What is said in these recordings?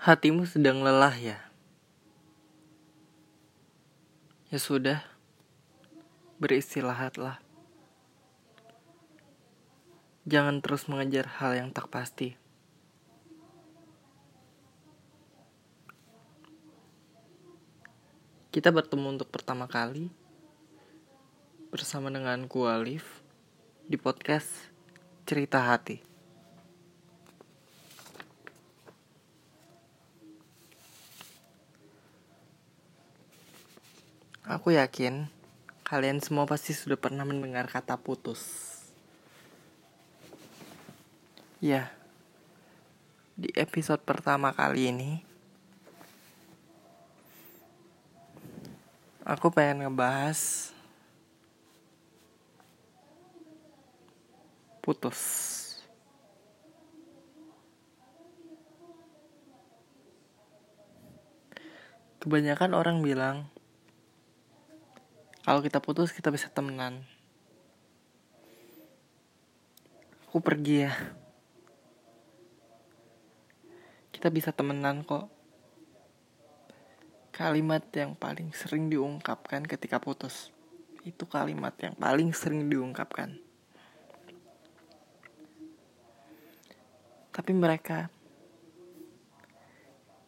Hatimu sedang lelah ya? Ya sudah, beristirahatlah. Jangan terus mengejar hal yang tak pasti. Kita bertemu untuk pertama kali bersama dengan Alif di podcast Cerita Hati. Aku yakin kalian semua pasti sudah pernah mendengar kata putus. Ya, di episode pertama kali ini, aku pengen ngebahas putus. Kebanyakan orang bilang kalau kita putus kita bisa temenan. Aku pergi ya. Kita bisa temenan kok. Kalimat yang paling sering diungkapkan ketika putus. Itu kalimat yang paling sering diungkapkan. Tapi mereka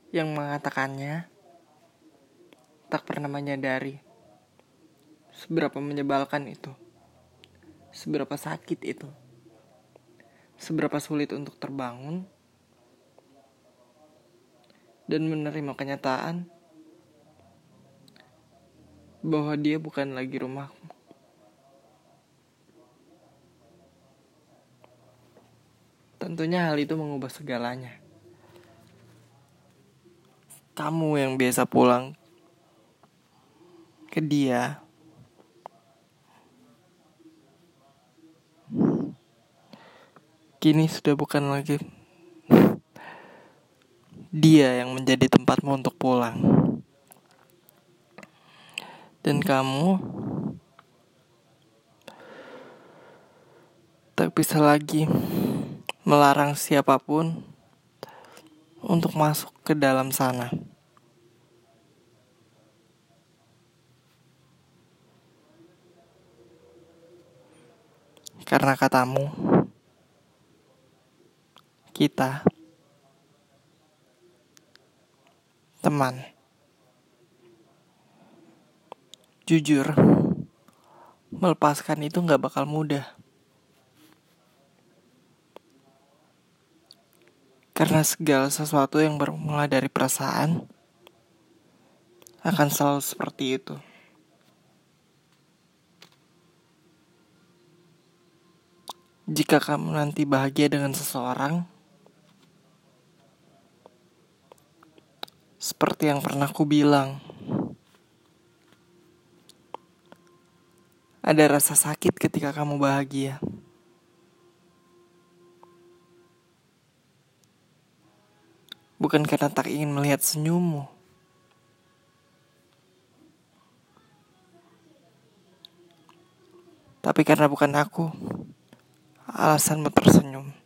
yang mengatakannya tak pernah menyadari Seberapa menyebalkan itu? Seberapa sakit itu? Seberapa sulit untuk terbangun dan menerima kenyataan bahwa dia bukan lagi rumahmu. Tentunya hal itu mengubah segalanya. Kamu yang biasa pulang ke dia kini sudah bukan lagi dia yang menjadi tempatmu untuk pulang. Dan kamu tak bisa lagi melarang siapa pun untuk masuk ke dalam sana. Karena katamu, kita. Teman. Jujur melepaskan itu nggak bakal mudah. Karena segala sesuatu yang bermula dari perasaan akan selalu seperti itu. Jika kamu nanti bahagia dengan seseorang, Seperti yang pernah ku bilang, ada rasa sakit ketika kamu bahagia. Bukan karena tak ingin melihat senyummu. Tapi karena bukan aku, alasanmu tersenyum.